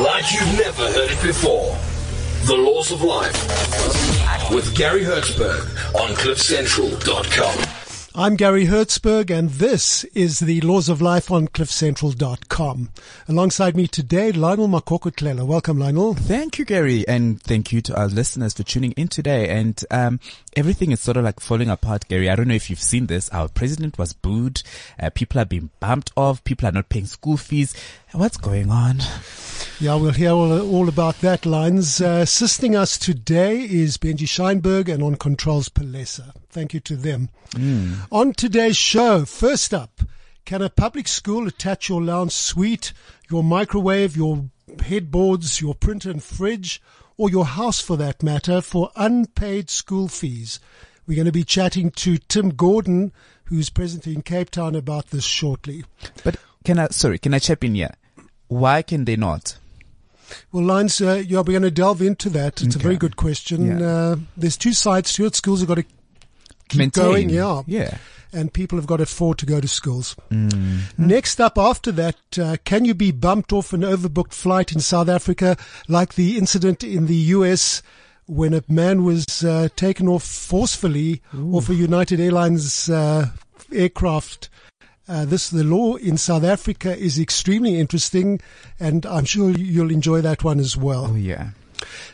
like you've never heard it before. The Laws of Life with Garry Hertzberg on CliffCentral.com. I'm Garry Hertzberg and this is the Laws of Life on CliffCentral.com. Alongside me today, Lionel Makokotlela. Welcome, Lionel. Thank you, Garry, and thank you to our listeners for tuning in today. And um, everything is sort of like falling apart, Garry. I don't know if you've seen this. Our president was booed. Uh, people are being bumped off. People are not paying school fees. What's going on? Yeah, we'll hear all, all about that, Lines. Uh, assisting us today is Benji Scheinberg and on controls Palesa. Thank you to them. Mm. On today's show, first up, can a public school attach your lounge suite, your microwave, your headboards, your printer and fridge, or your house for that matter, for unpaid school fees? We're going to be chatting to Tim Gordon, who's present in Cape Town about this shortly. But can I, sorry, can I chip in here? Why can they not? Well, Lines, uh, yeah, we're going to delve into that. It's okay. a very good question. Yeah. Uh, there's two sides to it. Schools have got to keep Maintain. going, yeah. Yeah. And people have got to afford to go to schools. Mm. Next up after that, uh, can you be bumped off an overbooked flight in South Africa like the incident in the US when a man was uh, taken off forcefully Ooh. off a United Airlines uh, aircraft uh, this the law in South Africa is extremely interesting, and I'm sure you'll enjoy that one as well. Oh yeah.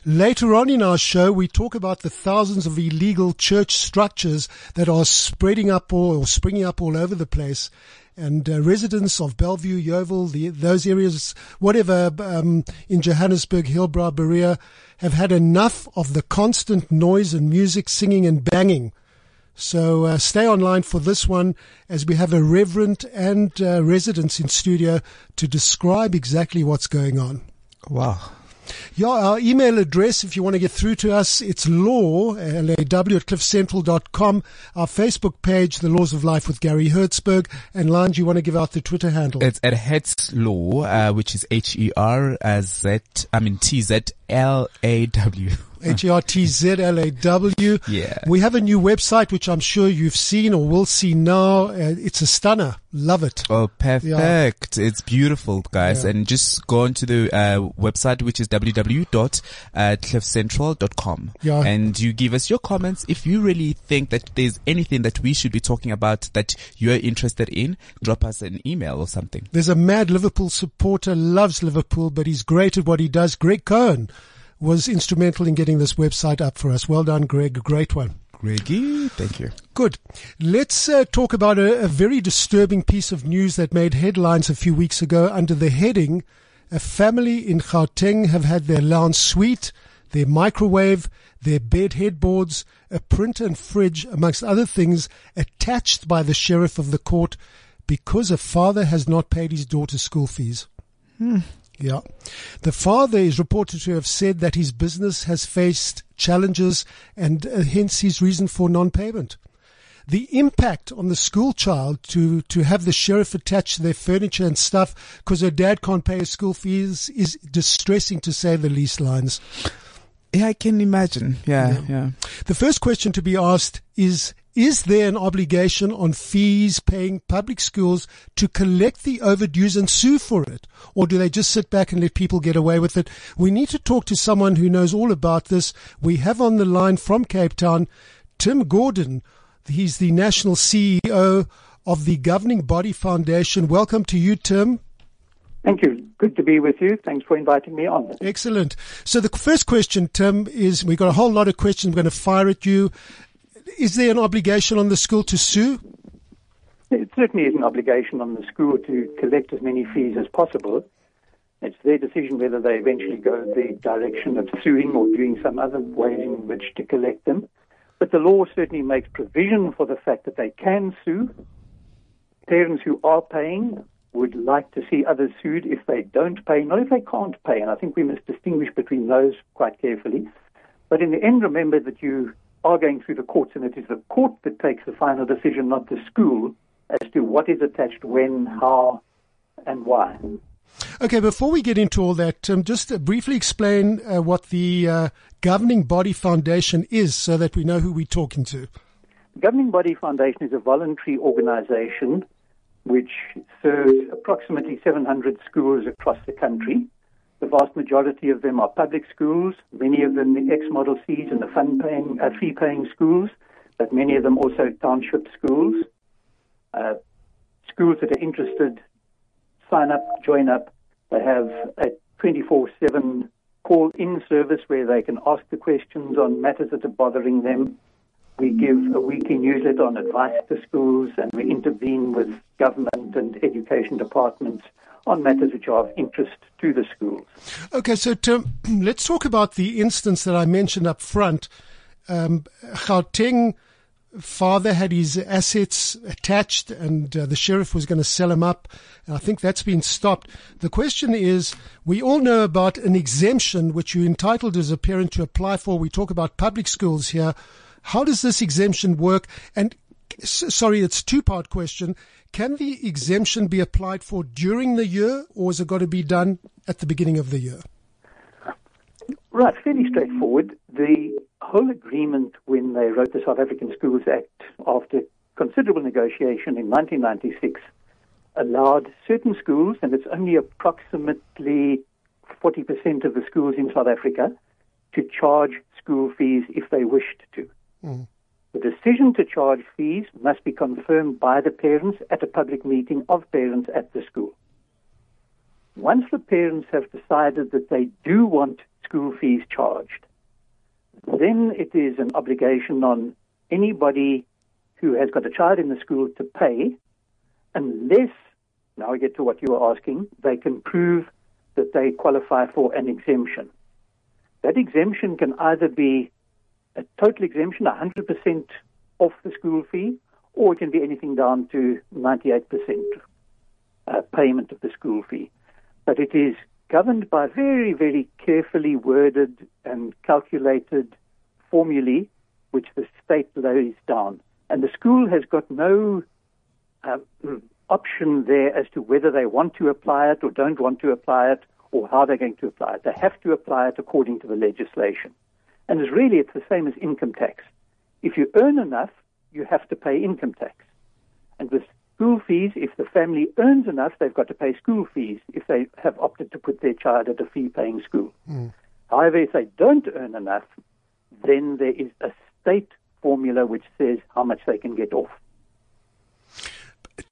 Later on in our show, we talk about the thousands of illegal church structures that are spreading up all, or springing up all over the place. And uh, residents of Bellevue, Yeoville, the, those areas, whatever, um, in Johannesburg, Hillbrow, Berea, have had enough of the constant noise and music, singing and banging. So uh, stay online for this one as we have a reverend and uh, residents in studio to describe exactly what's going on. Wow. Yeah, our email address, if you want to get through to us, it's law, L-A-W at cliffcentral.com. Our Facebook page, The Laws of Life with Garry Hertzberg. And Lange, you want to give out the Twitter handle? It's at Hertz Law, uh, which is H-E-R-Z, I mean T-Z-L-A-W. H-E-R-T-Z-L-A-W. Yeah. We have a new website, which I'm sure you've seen or will see now. Uh, it's a stunner. Love it. Oh, perfect. Yeah. It's beautiful, guys. Yeah. And just go onto the uh, website, which is www.cliffcentral.com. Yeah. And you give us your comments. If you really think that there's anything that we should be talking about that you're interested in, drop us an email or something. There's a mad Liverpool supporter, loves Liverpool, but he's great at what he does. Greg Cohen was instrumental in getting this website up for us. Well done, Greg. Great one. Greggy, thank you. Good. Let's uh, talk about a, a, very disturbing piece of news that made headlines a few weeks ago under the heading, a family in Gauteng have had their lounge suite, their microwave, their bed headboards, a printer and fridge, amongst other things, attached by the sheriff of the court because a father has not paid his daughter's school fees. Hmm. Yeah. The father is reported to have said that his business has faced challenges and uh, hence his reason for non-payment. The impact on the school child to, to have the sheriff attach their furniture and stuff because her dad can't pay his school fees is distressing to say the least lines. Yeah, I can imagine. Yeah, yeah, yeah. The first question to be asked is, is there an obligation on fees paying public schools to collect the overdues and sue for it? Or do they just sit back and let people get away with it? We need to talk to someone who knows all about this. We have on the line from Cape Town, Tim Gordon. He's the national CEO of the Governing Body Foundation. Welcome to you, Tim. Thank you. Good to be with you. Thanks for inviting me on. Excellent. So the first question, Tim, is we've got a whole lot of questions we're going to fire at you. Is there an obligation on the school to sue? It certainly is an obligation on the school to collect as many fees as possible. It's their decision whether they eventually go the direction of suing or doing some other way in which to collect them. But the law certainly makes provision for the fact that they can sue. Parents who are paying would like to see others sued if they don't pay, not if they can't pay. And I think we must distinguish between those quite carefully. But in the end, remember that you are going through the courts, and it is the court that takes the final decision, not the school, as to what is attached, when, how, and why. Okay, before we get into all that, um, just uh, briefly explain uh, what the uh, governing body foundation is so that we know who we're talking to. The governing body foundation is a voluntary organization which serves approximately 700 schools across the country. The vast majority of them are public schools, many of them the X Model Cs and the fund paying, uh, fee paying schools, but many of them also township schools. Uh, schools that are interested sign up, join up. They have a 24 7 call in service where they can ask the questions on matters that are bothering them. We give a weekly newsletter on advice to schools and we intervene with government and education departments on matters which are of interest to the schools. Okay, so let's talk about the instance that I mentioned up front. Um, Gauteng father had his assets attached and uh, the sheriff was going to sell him up. And I think that's been stopped. The question is, we all know about an exemption which you're entitled as a parent to apply for. We talk about public schools here. How does this exemption work? And sorry, it's two part question. Can the exemption be applied for during the year or is it got to be done at the beginning of the year? Right, fairly straightforward. The whole agreement when they wrote the South African Schools Act after considerable negotiation in 1996 allowed certain schools, and it's only approximately 40% of the schools in South Africa, to charge school fees if they wished to. Mm. The decision to charge fees must be confirmed by the parents at a public meeting of parents at the school. Once the parents have decided that they do want school fees charged, then it is an obligation on anybody who has got a child in the school to pay, unless, now we get to what you were asking, they can prove that they qualify for an exemption. That exemption can either be a total exemption, 100% off the school fee, or it can be anything down to 98% uh, payment of the school fee. But it is governed by very, very carefully worded and calculated formulae which the state lays down. And the school has got no uh, option there as to whether they want to apply it or don't want to apply it or how they're going to apply it. They have to apply it according to the legislation. And it's really, it's the same as income tax. If you earn enough, you have to pay income tax. And with school fees, if the family earns enough, they've got to pay school fees if they have opted to put their child at a fee paying school. Mm. However, if they don't earn enough, then there is a state formula which says how much they can get off.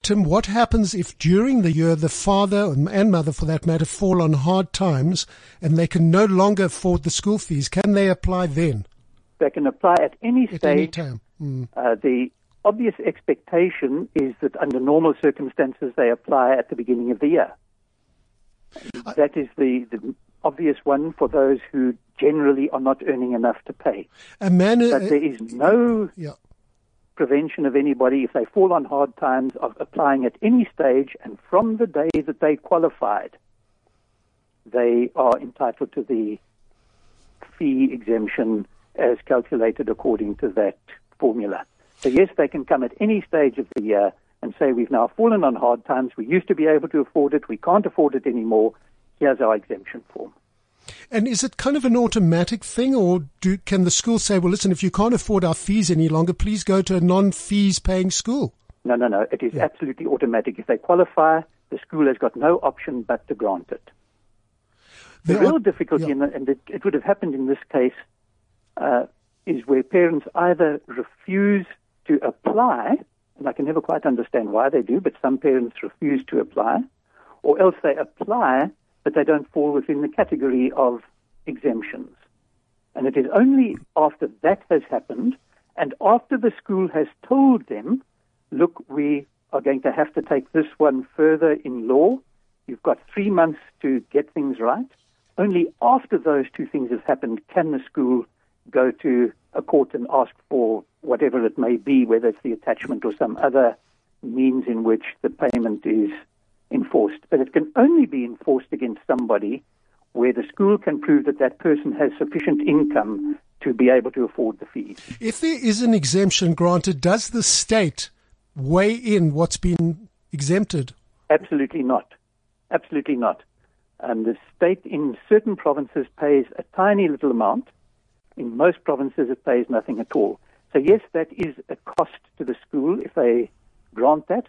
Tim, what happens if during the year the father and mother, for that matter, fall on hard times and they can no longer afford the school fees? Can they apply then? They can apply at any stage. at. Any time. Mm. Uh, the obvious expectation is that under normal circumstances they apply at the beginning of the year. I, that is the, the obvious one for those who generally are not earning enough to pay. A man, but there is no yeah. Prevention of anybody if they fall on hard times of applying at any stage, and from the day that they qualified, they are entitled to the fee exemption as calculated according to that formula. So yes, they can come at any stage of the year and say we've now fallen on hard times. We used to be able to afford it. We can't afford it anymore. Here's our exemption form. And is it kind of an automatic thing, or do, can the school say, well, listen, if you can't afford our fees any longer, please go to a non-fees paying school? No, no, no. It is yeah. absolutely automatic. If they qualify, the school has got no option but to grant it. The real difficulty, yeah. the, and it, it, would have happened in this case, uh, is where parents either refuse to apply, and I can never quite understand why they do, but some parents refuse to apply, or else they apply but they don't fall within the category of exemptions. And it is only after that has happened and after the school has told them, look, we are going to have to take this one further in law. You've got three months to get things right. Only after those two things have happened can the school go to a court and ask for whatever it may be, whether it's the attachment or some other means in which the payment is enforced. But it can only be enforced against somebody where the school can prove that that person has sufficient income to be able to afford the fees. If there is an exemption granted, does the state weigh in what's been exempted? Absolutely not. Absolutely not. Um, the state in certain provinces pays a tiny little amount. In most provinces, it pays nothing at all. So, yes, that is a cost to the school if they grant that.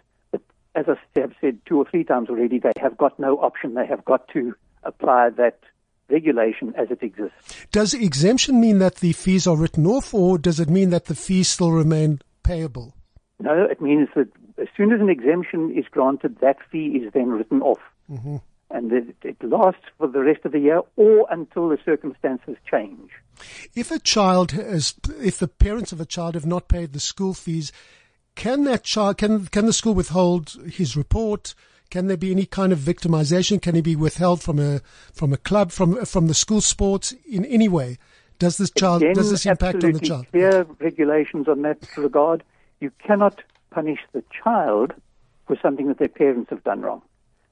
As I have said two or three times already, they have got no option. They have got to apply that regulation as it exists. Does exemption mean that the fees are written off, or does it mean that the fees still remain payable? No, it means that as soon as an exemption is granted, that fee is then written off. Mm-hmm. And it, it lasts for the rest of the year or until the circumstances change. If a child has, if the parents of a child have not paid the school fees, can that child, can, can the school withhold his report? Can there be any kind of victimization? Can he be withheld from a, from a club, from, from the school sports in any way? Does this child, Again, does this impact on the child? Clear regulations on that regard. You cannot punish the child for something that their parents have done wrong.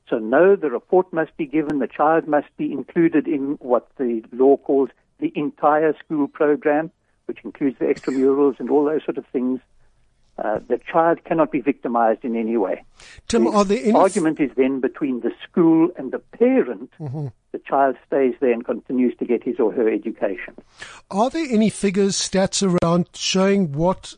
So no, the report must be given. The child must be included in what the law calls the entire school program, which includes the extramurals and all those sort of things. Uh, the child cannot be victimized in any way. Tim, The are there any argument is then between the school and the parent. Mm-hmm. The child stays there and continues to get his or her education. Are there any figures, stats around showing what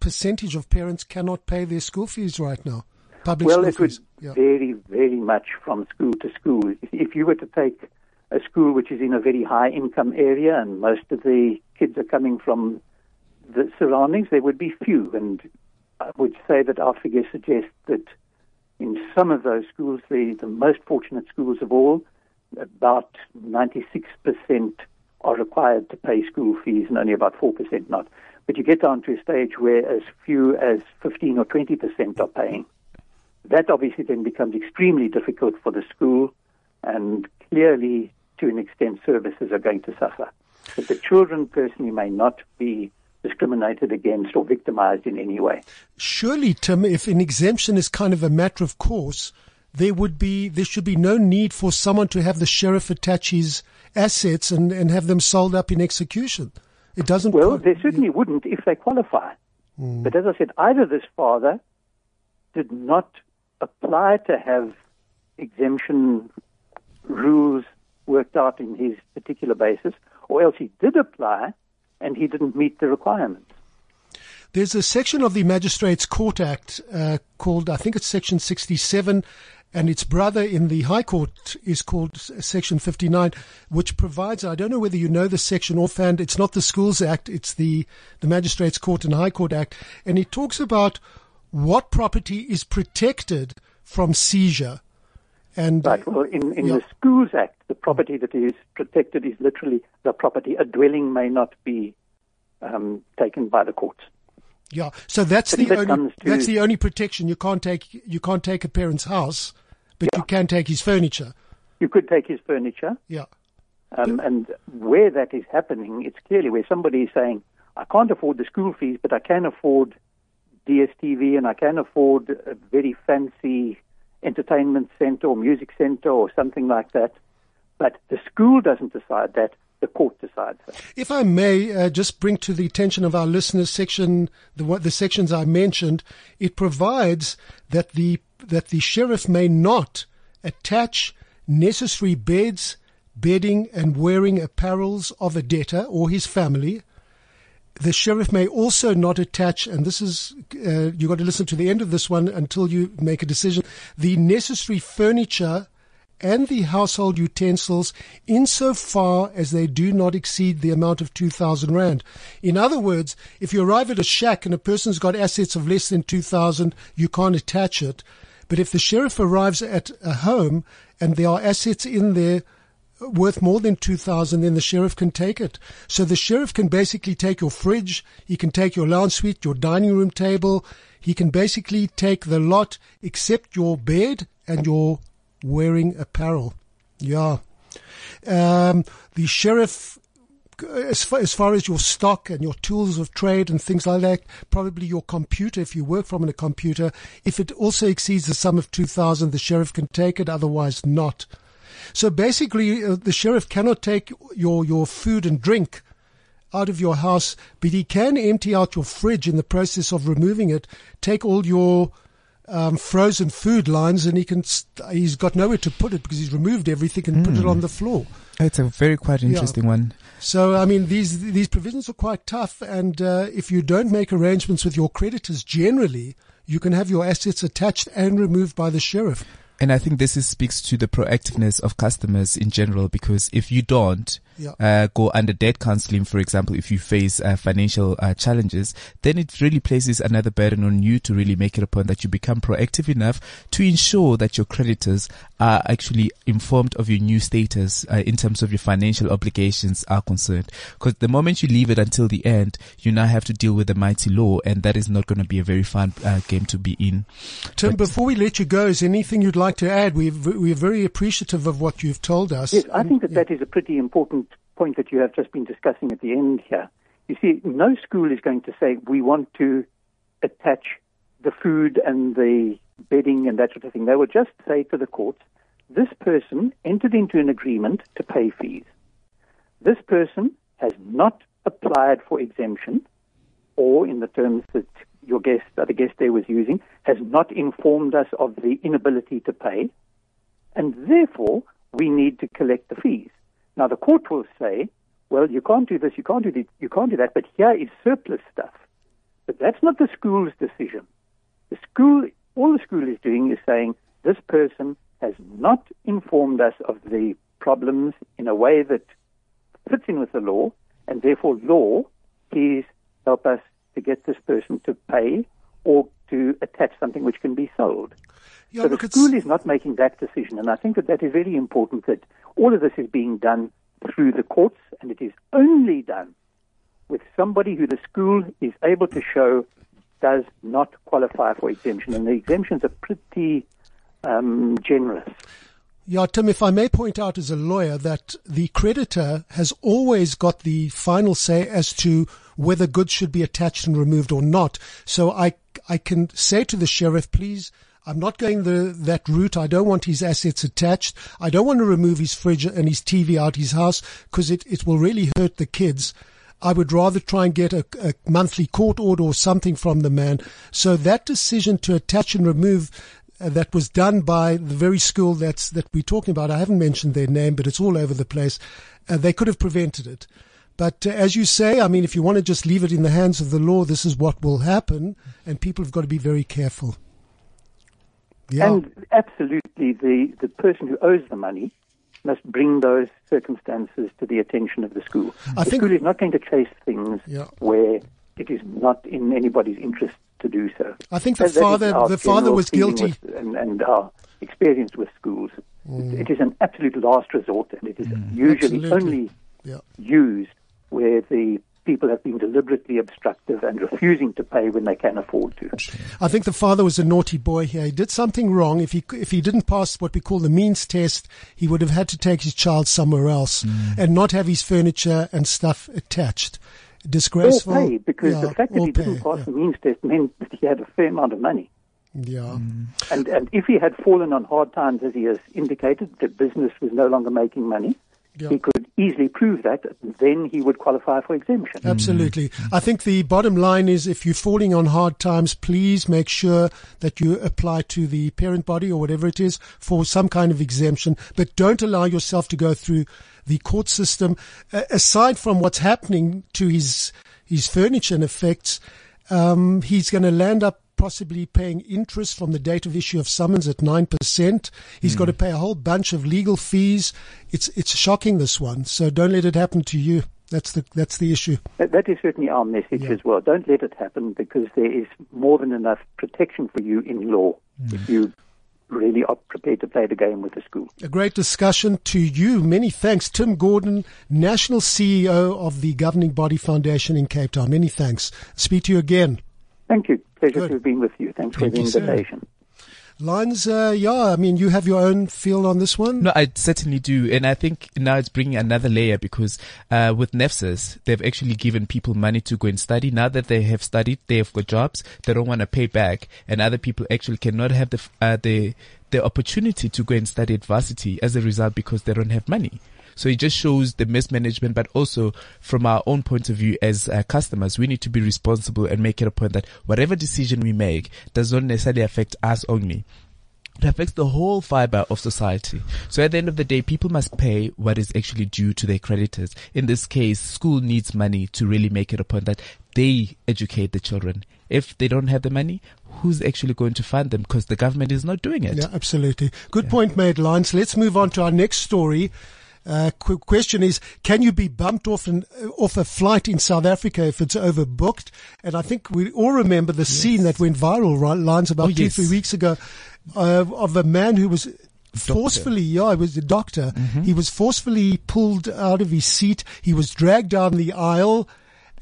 percentage of parents cannot pay their school fees right now? Public well, school it would. Yeah. vary very much from school to school. If, if you were to take a school which is in a very high income area and most of the kids are coming from the surroundings, there would be few. And I would say that our figures suggest that in some of those schools, the, the most fortunate schools of all, about 96% are required to pay school fees and only about 4% not. But you get down to a stage where as few as 15 or 20% are paying. That obviously then becomes extremely difficult for the school, and clearly, to an extent, services are going to suffer. But the children personally may not be discriminated against or victimized in any way. Surely, Tim, if an exemption is kind of a matter of course, there would be, there should be no need for someone to have the sheriff attach his assets and, and have them sold up in execution. It doesn't. Well, quite- they certainly wouldn't if they qualify. Hmm. But as I said, either this father did not apply to have exemption rules worked out in his particular basis, or else he did apply and he didn't meet the requirements. There's a section of the Magistrates Court Act uh, called, I think it's Section 67, and its brother in the High Court is called Section 59, which provides, I don't know whether you know the section offhand, it's not the Schools Act, it's the, the Magistrates Court and High Court Act, and it talks about what property is protected from seizure. And Right. Well, in, in Yeah. the Schools Act, the property that is protected is literally the property. A dwelling may not be um, taken by the courts. Yeah, so that's But the only that's the only protection. You can't take you can't take a parent's house, but you can take his furniture. You could take his furniture, Yeah, um, and where that is happening, it's clearly where somebody is saying, "I can't afford the school fees, but I can afford DSTV, and I can afford a very fancy entertainment center or music center or something like that." But the school doesn't decide that; the court decides that. If I may uh, just bring to the attention of our listeners section the the sections I mentioned, it provides that the that the sheriff may not attach necessary beds, bedding, and wearing apparels of a debtor or his family. The sheriff may also not attach, and this is, uh, you've got to listen to the end of this one until you make a decision, the necessary furniture and the household utensils insofar as they do not exceed the amount of 2,000 Rand. In other words, if you arrive at a shack and a person's got assets of less than 2,000, you can't attach it. But if the sheriff arrives at a home and there are assets in there worth more than 2000 then the sheriff can take it. So the sheriff can basically take your fridge he can take your lounge suite your dining room table he can basically take the lot except your bed and your wearing apparel. Yeah. Um, the sheriff as far, as far as your stock and your tools of trade and things like that, probably your computer, if you work from a computer, if it also exceeds the sum of 2000, the sheriff can take it, otherwise not. So basically, uh, the sheriff cannot take your, your food and drink out of your house, but he can empty out your fridge in the process of removing it, take all your um, frozen food lines, and he can. St- he's got nowhere to put it because he's removed everything and mm. put it on the floor. It's a very quite interesting yeah. one. So I mean, these these provisions are quite tough, and uh, if you don't make arrangements with your creditors, generally you can have your assets attached and removed by the sheriff. And I think this is, speaks to the proactiveness of customers in general because if you don't, yeah. uh, go under debt counseling, for example, if you face uh, financial uh, challenges, then it really places another burden on you to really make it a point that you become proactive enough to ensure that your creditors are actually informed of your new status uh, in terms of your financial obligations are concerned. Because the moment you leave it until the end, you now have to deal with the mighty law, and that is not going to be a very fun uh, game to be in. Tim, but before we let you go, is anything you'd like to add? We're, we're very appreciative of what you've told us. Yes, I think that yeah. that is a pretty important point that you have just been discussing at the end here. You see, no school is going to say, we want to attach the food and the bedding and that sort of thing. They will just say to the courts, this person entered into an agreement to pay fees. This person has not applied for exemption, or in the terms that your guest, the guest there was using, has not informed us of the inability to pay, and therefore we need to collect the fees. Now, the court will say, well, you can't do this, you can't do, the, you can't do that, but here is surplus stuff. But that's not the school's decision. The school, all the school is doing is saying, this person has not informed us of the problems in a way that fits in with the law, and therefore, law, please help us to get this person to pay or to attach something which can be sold. Yeah, so the school is not making that decision, and I think that that is very important that all of this is being done through the courts, and it is only done with somebody who the school is able to show does not qualify for exemption, and the exemptions are pretty um, generous. Yeah, Tim, if I may point out as a lawyer that the creditor has always got the final say as to whether goods should be attached and removed or not. So I, I can say to the sheriff, please I'm not going the, that route. I don't want his assets attached. I don't want to remove his fridge and his TV out his house because it, it will really hurt the kids. I would rather try and get a, a, monthly court order or something from the man. So that decision to attach and remove uh, that was done by the very school that's that we're talking about. I haven't mentioned their name, but it's all over the place. Uh, they could have prevented it. But uh, as you say, I mean, if you want to just leave it in the hands of the law, this is what will happen, and people have got to be very careful. Yeah. And absolutely, the, the person who owes the money must bring those circumstances to the attention of the school. I the think, school is not going to chase things yeah. where it is not in anybody's interest to do so. I think the that, father, that the father was guilty, with, and, and, our experience with schools. Mm. It, it is an absolute last resort, and it is mm. usually Absolutely. only yeah. used where the people have been deliberately obstructive and refusing to pay when they can afford to. I think the father was a naughty boy here. He did something wrong. If he if he didn't pass what we call the means test, he would have had to take his child somewhere else mm. and not have his furniture and stuff attached. Disgraceful. Or pay, because yeah, the fact that he pay, didn't pass yeah. the means test meant that he had a fair amount of money. Yeah. Mm. And and if he had fallen on hard times, as he has indicated, that business was no longer making money yeah. he could easily prove that, then he would qualify for exemption. Absolutely. I think the bottom line is if you're falling on hard times, please make sure that you apply to the parent body or whatever it is for some kind of exemption, but don't allow yourself to go through the court system. Uh, aside from what's happening to his, his furniture and effects, um, he's going to land up possibly paying interest from the date of issue of summons at 9%. He's mm. got to pay a whole bunch of legal fees. It's, it's shocking, this one. So don't let it happen to you. That's the, that's the issue. that, that is certainly our message yeah. as well. Don't let it happen because there is more than enough protection for you in law mm. if you really are prepared to play the game with the school. A great discussion to you. Many thanks. Tim Gordon, National CEO of the Governing Body Foundation in Cape Town. Many thanks. Speak to you again. Thank you. Pleasure Good. to have been with you. Thanks Thank for the invitation. Lines, uh, yeah, I mean, you have your own feel on this one. No, I certainly do. And I think now it's bringing another layer because, uh, with NSFAS, they've actually given people money to go and study. Now that they have studied, they have got jobs, they don't want to pay back and other people actually cannot have the, uh, the, the opportunity to go and study at varsity as a result because they don't have money. So it just shows the mismanagement, but also from our own point of view as uh, customers, we need to be responsible and make it a point that whatever decision we make does not necessarily affect us only. It affects the whole fiber of society. So at the end of the day, people must pay what is actually due to their creditors. In this case, school needs money to really make it a point that they educate the children. If they don't have the money, who's actually going to fund them? Because the government is not doing it. Yeah, absolutely. Good yeah. point made, Lance. Let's move on to our next story. Uh, qu- question is, can you be bumped off an, uh, off a flight in South Africa if it's overbooked? And I think we all remember the yes. scene that went viral, right, lines about oh, two, yes. three weeks ago, uh, of a man who was forcefully, yeah, it was a doctor. Mm-hmm. He was forcefully pulled out of his seat. He was dragged down the aisle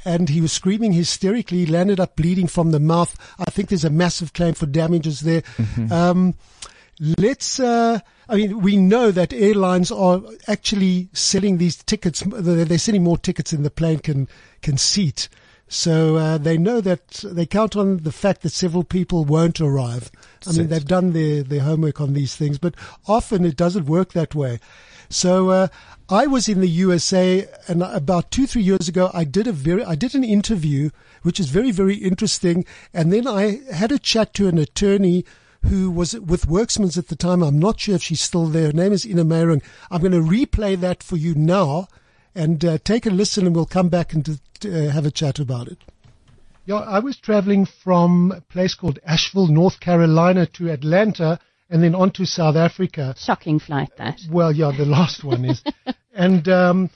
and he was screaming hysterically. He landed up bleeding from the mouth. I think there's a massive claim for damages there. Mm-hmm. Um, let's, uh, I mean, we know that airlines are actually selling these tickets. They're selling more tickets than the plane can, can seat. So uh, they know that they count on the fact that several people won't arrive. I mean, they've done their, their homework on these things, but often it doesn't work that way. So uh, I was in the USA, and about two three years ago, I did a very I did an interview, which is very very interesting, and then I had a chat to an attorney who was with Werksmans at the time. I'm not sure if she's still there. Her name is Ina Meiring. I'm going to replay that for you now and uh, take a listen and we'll come back and uh, have a chat about it. Yeah, I was traveling from a place called Asheville, North Carolina to Atlanta and then on to South Africa. Shocking flight that. Well, yeah, the last one is. and um,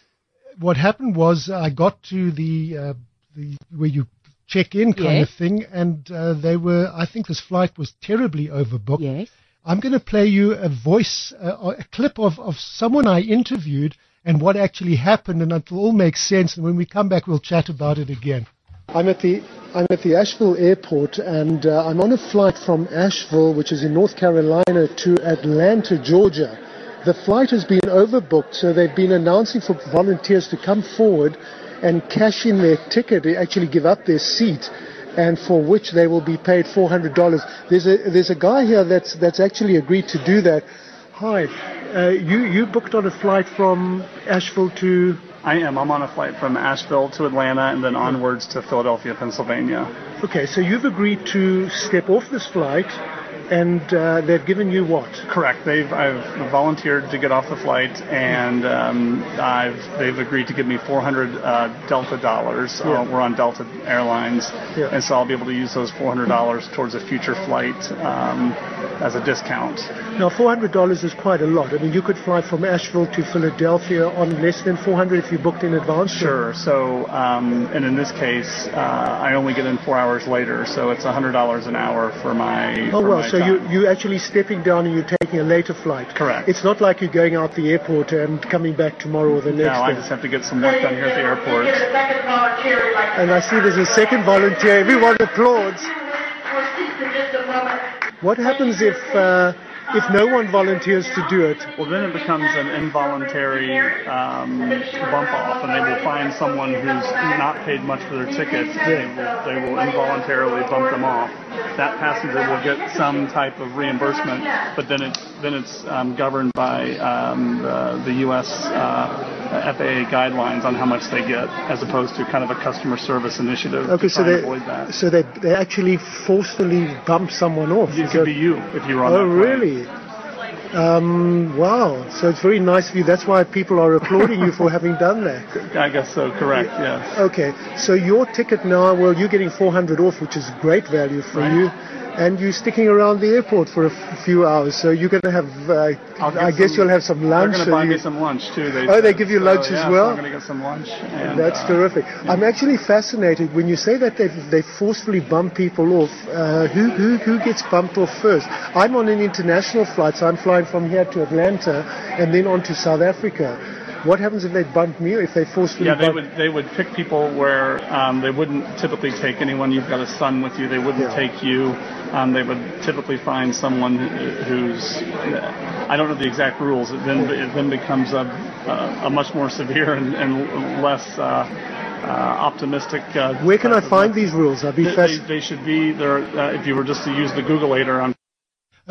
what happened was I got to the, uh, the where you check in kind yes. of thing, and uh, they were. I think this flight was terribly overbooked. Yes. I'm going to play you a voice, uh, a clip of, of someone I interviewed and what actually happened, and it will all make sense. And when we come back, we'll chat about it again. I'm at the I'm at the Asheville airport, and uh, I'm on a flight from Asheville, which is in North Carolina, to Atlanta, Georgia. The flight has been overbooked, so they've been announcing for volunteers to come forward and cash in their ticket, to actually give up their seat, and for which they will be paid $400. There's a, there's a guy here that's, that's actually agreed to do that. Hi, uh, you, you booked on a flight from Asheville to I am. I'm on a flight from Asheville to Atlanta and then onwards to Philadelphia, Pennsylvania. Okay, so you've agreed to step off this flight and uh, they've given you what? Correct. They've I've volunteered to get off the flight, and um, I've they've agreed to give me 400 uh, Delta dollars. Yeah. Uh, we're on Delta Airlines, yeah. and so I'll be able to use those 400 dollars towards a future flight um, as a discount. Now, 400 dollars is quite a lot. I mean, you could fly from Asheville to Philadelphia on less than 400 if you booked in advance. Sure. So, um, and in this case, uh, I only get in four hours later, so it's 100 dollars an hour for my. Oh for well, my so you, you're actually stepping down and you're taking a later flight. Correct. It's not like you're going out the airport and coming back tomorrow or the next no, day. I just have to get some work done here at the airport. And I see there's a second volunteer. Everyone applauds. What happens if... Uh, if no one volunteers to do it? Well, then it becomes an involuntary um, bump off, and they will find someone who's not paid much for their ticket. They, will, they will involuntarily bump them off. That passenger will get some type of reimbursement, but then it's then it's um, governed by um, the, the U.S. Uh, FAA guidelines on how much they get, as opposed to kind of a customer service initiative. Okay, so they so they they actually forcefully bump someone off. It could be you if you were on. Oh, really? Um, wow. So it's very nice of you. That's why people are applauding you for having done that. I guess so. Correct. Yes. Okay. So your ticket now, well, you're getting 400 off, which is great value for right. you and you're sticking around the airport for a f- few hours. So you're going to have, uh, I guess you'll have some lunch. They're going to buy me some lunch too. They oh, said. they give you lunch so, as yeah, well. So I'm going to get some lunch. And, That's uh, terrific. Yeah. I'm actually fascinated when you say that they they forcefully bump people off. Uh, who who who gets bumped off first? I'm on an international flight, so I'm flying from here to Atlanta and then on to South Africa. What happens if they bump me or if they forcefully Yeah, they bump? would they would pick people where um, they wouldn't typically take anyone. You've got a son with you. They wouldn't Yeah. take you. Um, they would typically find someone who's I don't know the exact rules. It then it then becomes a a, a much more severe and, and less uh, uh, optimistic. Uh, Where can I of- find these rules? I'd be They, they, they should be there. Uh, if you were just to use the Googleator on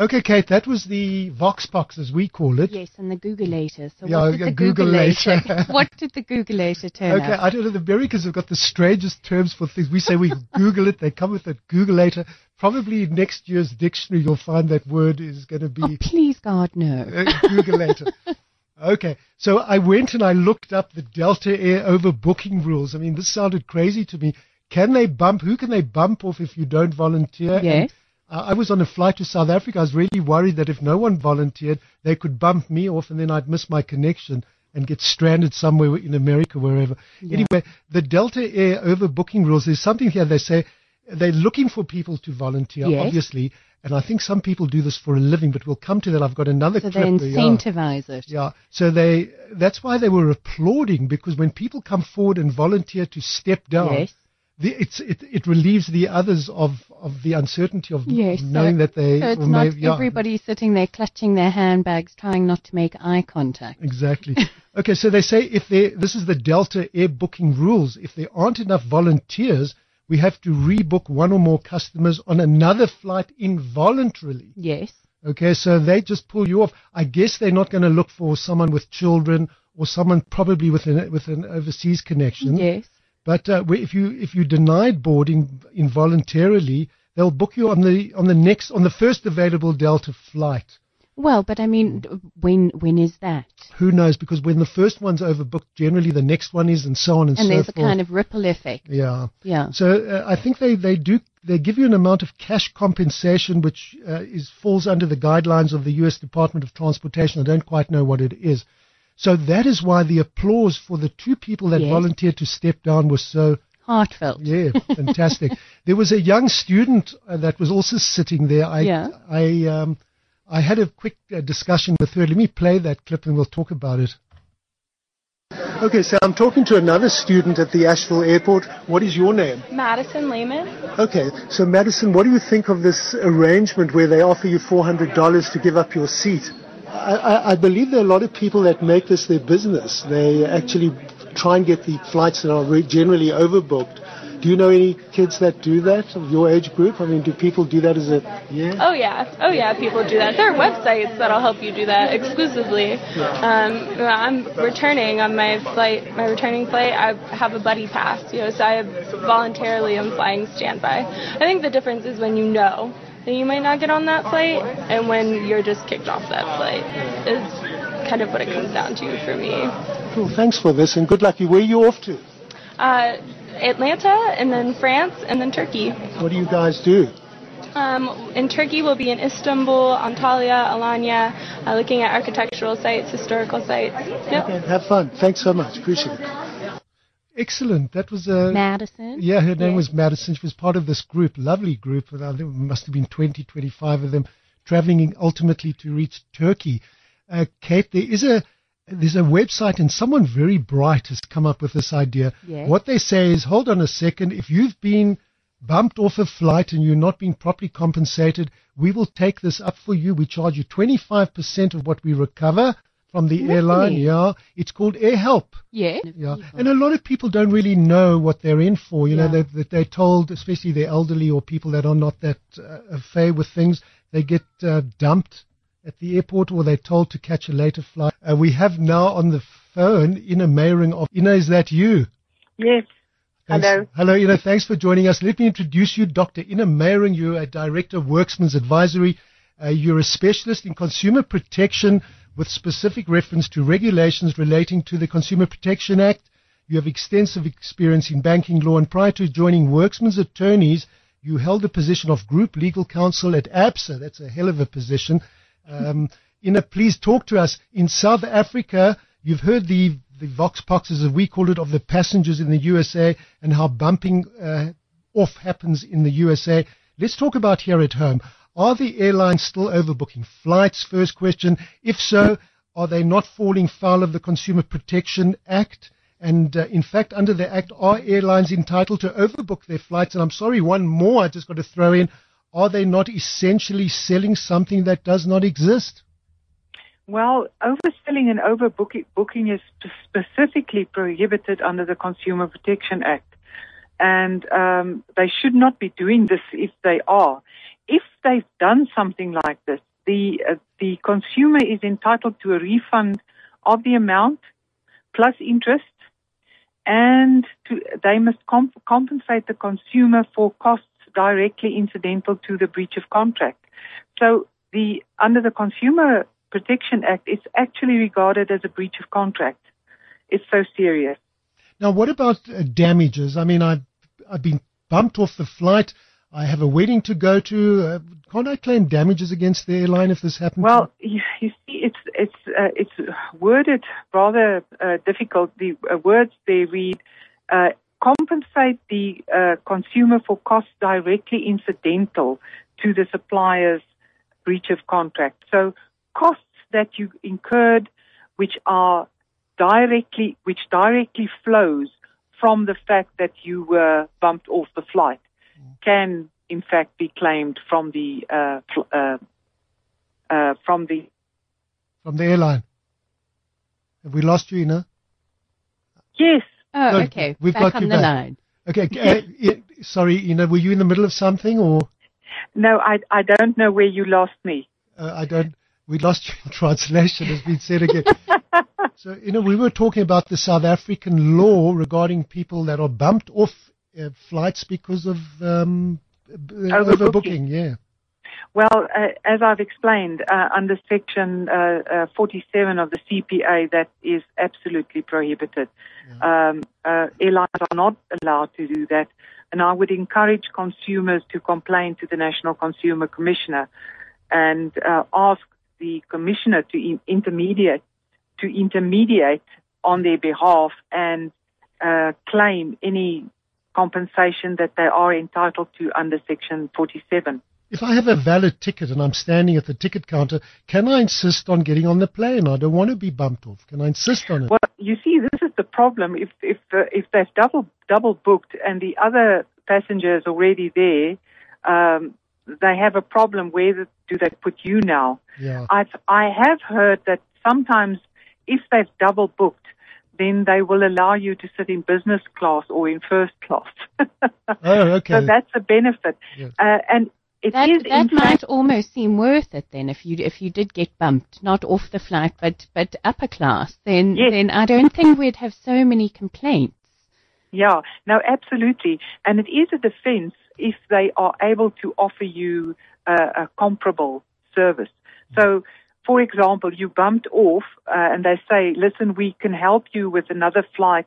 Okay, Kate, that was the Vox Box, as we call it. Yes, and the Googleator. So Yeah, what did the Googleator. Googleator? what did the Googleator turn Okay, up? I don't know. The Americans have got the strangest terms for things. We say we Google it. They come with it. Googleator. Probably next year's dictionary, you'll find that word is going to be Oh, please, God, no. uh, Googleator. Okay, so I went and I looked up the Delta Air overbooking rules. I mean, this sounded crazy to me. Can they bump? Who can they bump off if you don't volunteer? Yes. Uh, I was on a flight to South Africa. I was really worried that if no one volunteered, they could bump me off and then I'd miss my connection and get stranded somewhere in America, wherever. Anyway, the Delta Air overbooking rules, there's something here. They say they're looking for people to volunteer, Yes. obviously. And I think some people do this for a living, but we'll come to that. I've got another So clip. they where- yeah. incentivize it. Yeah. So they, that's why they were applauding because when people come forward and volunteer to step down, Yes. The, it's, it, it relieves the others of, of the uncertainty of Yes. knowing so, that they, so it's not may- yeah, everybody sitting there clutching their handbags trying not to make eye contact. Exactly. okay. So they say if there, this is the Delta Air booking rules. If there aren't enough volunteers, we have to rebook one or more customers on another flight involuntarily. Yes. Okay, so they just pull you off. I guess they're not going to look for someone with children or someone probably with an with an overseas connection. Yes. But uh, if you if you denied boarding involuntarily, they'll book you on the on the next on the first available Delta flight. Well, but I mean, when when is that? Who knows? Because when the first one's overbooked, generally the next one is, and so on and, And so forth. And there's a kind of ripple effect. yeah. Yeah. So uh, I think they, they do they give you an amount of cash compensation which uh, is falls under the guidelines of the U.S. Department of Transportation. I don't quite know what it is. So that is why the applause for the two people that Yes. volunteered to step down was so Heartfelt. yeah fantastic. there was a young student uh, that was also sitting there. I Yeah. I um I had a quick uh, discussion with her. Let me play that clip and we'll talk about it. Okay, so I'm talking to another student at the Asheville airport. What is your name? Madison Lehman. Okay, so Madison, what do you think of this arrangement where they offer you $400 to give up your seat? I, I, believe there are a lot of people that make this their business. They actually try and get the flights that are generally overbooked. Do you know any kids that do that of your age group? I mean, do people do that as a yeah? Oh yeah, oh yeah, people do that. There are websites that'll help you do that exclusively. Um, I'm returning on my flight, my returning flight. I have a buddy pass, you know, so I voluntarily am flying standby. I think the difference is when you know that you might not get on that flight, and when you're just kicked off that flight is kind of what it comes down to for me. Cool, thanks for this and good luck. Where are you off to? Uh, Atlanta, and then France, and then Turkey. What do you guys do? Um, in Turkey, we'll be in Istanbul, Antalya, Alanya, uh, looking at architectural sites, historical sites. Yep. Okay, have fun. Thanks so much. Appreciate it. Excellent. That was a Madison. Yeah, her name Yes. was Madison. She was part of this group, lovely group. and I think it must have been 20, 25 of them, traveling ultimately to reach Turkey. Uh, Kate, there is a there's a website, and someone very bright has come up with this idea. Yes. What they say is, hold on a second, if you've been bumped off a flight and you're not being properly compensated, we will take this up for you. We charge you 25% of what we recover from the airline. Yeah, it's called AirHelp. Yeah. Yeah, and a lot of people don't really know what they're in for. You know, Yeah. they, that they're told, especially the elderly or people that are not that uh, affair with things, they get uh, dumped at the airport or they're told to catch a later flight. Uh, we have now on the phone Ina Meiring of Ina. Is that you? Yes. Thanks. Hello. Hello, Ina. Thanks for joining us. Let me introduce you, Dr. Ina Meiring. You're a director of Werksmans Advisory. Uh, you're a specialist in consumer protection with specific reference to regulations relating to the Consumer Protection Act. You have extensive experience in banking law, and prior to joining Werksmans Attorneys, you held the position of group legal counsel at ABSA. That's a hell of a position. Um, Ina, please talk to us. In South Africa, you've heard the the vox poxes, as we call it, of the passengers in the USA and how bumping uh, off happens in the USA. Let's talk about here at home. Are the airlines still overbooking flights? First question. If so, are they not falling foul of the Consumer Protection Act? And uh, in fact, under the Act, are airlines entitled to overbook their flights? And I'm sorry, one more I just got to throw in. Are they not essentially selling something that does not exist? Well, overselling and overbooking is specifically prohibited under the Consumer Protection Act. And um, they should not be doing this if they are. If they've done something like this, the, uh, the consumer is entitled to a refund of the amount plus interest and to, they must comp- compensate the consumer for costs directly incidental to the breach of contract. So the under the Consumer Protection Act, it's actually regarded as a breach of contract. It's so serious. Now, what about uh, damages? I mean, I've I've been bumped off the flight. I have a wedding to go to. Uh, can't I claim damages against the airline if this happens? Well, you, you see, it's it's uh, it's worded rather uh, difficult. The uh, words they read uh, compensate the uh, consumer for costs directly incidental to the supplier's breach of contract. So costs that you incurred, which are directly which directly flows from the fact that you were bumped off the flight can in fact be claimed from the uh, uh, uh, from the from the airline. Have we lost you, Ina? Yes. Oh, Good. okay. We've back got on you the back. line. Okay. Uh, sorry, Ina, were you in the middle of something or? No, I I don't know where you lost me. Uh, I don't. We lost you in translation, has been said again. so, you know, we were talking about the South African law regarding people that are bumped off uh, flights because of um, overbooking. overbooking. Yeah. Well, uh, as I've explained, uh, under Section uh, uh 47 of the CPA, that is absolutely prohibited. Yeah. Um, uh, airlines are not allowed to do that, and I would encourage consumers to complain to the National Consumer Commissioner and uh, ask the commissioner to in- intermediate to intermediate on their behalf and claim any compensation that they are entitled to under Section 47. If I have a valid ticket and I'm standing at the ticket counter, can I insist on getting on the plane? I don't want to be bumped off. Can I insist on it? Well, you see, this is the problem. If if uh, if they've double double booked and the other passenger is already there, um, they have a problem. Where do they put you now? Yeah. I've I have heard that sometimes if they've double booked, then they will allow you to sit in business class or in first class. oh, okay. So that's a benefit. Yes. Uh, and it that, is that might almost seem worth it then if you if you did get bumped, not off the flight, but but upper class. Then yes. then I don't think we'd have so many complaints. Yeah, no, absolutely, and it is a defence if they are able to offer you a comparable service. So for example, you bumped off uh, and they say, listen, we can help you with another flight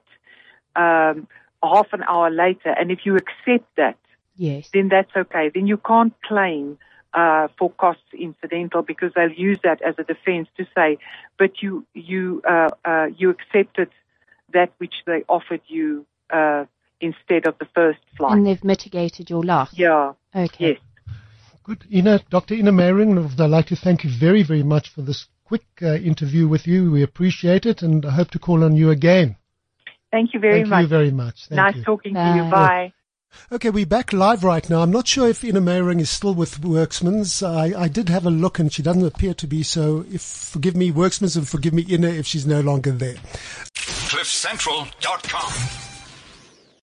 um, half an hour later. And if you accept that, yes. then that's okay. Then you can't claim uh, for costs incidental because they'll use that as a defense to say, but you, you, uh, uh you accepted that which they offered you uh, instead of the first flight. And they've mitigated your loss. Yeah. Okay. Yes. Good. Ina, Dr. Ina Meiring, I'd like to thank you very, very much for this quick uh, interview with you. We appreciate it and I hope to call on you again. Thank you very thank much. Thank you very much. Thank nice you. talking Bye. to you. Bye. Okay, we're back live right now. I'm not sure if Ina Meiring is still with Werksmans. I, I did have a look and she doesn't appear to be, so if forgive me Werksmans and forgive me Ina if she's no longer there. CliffCentral.com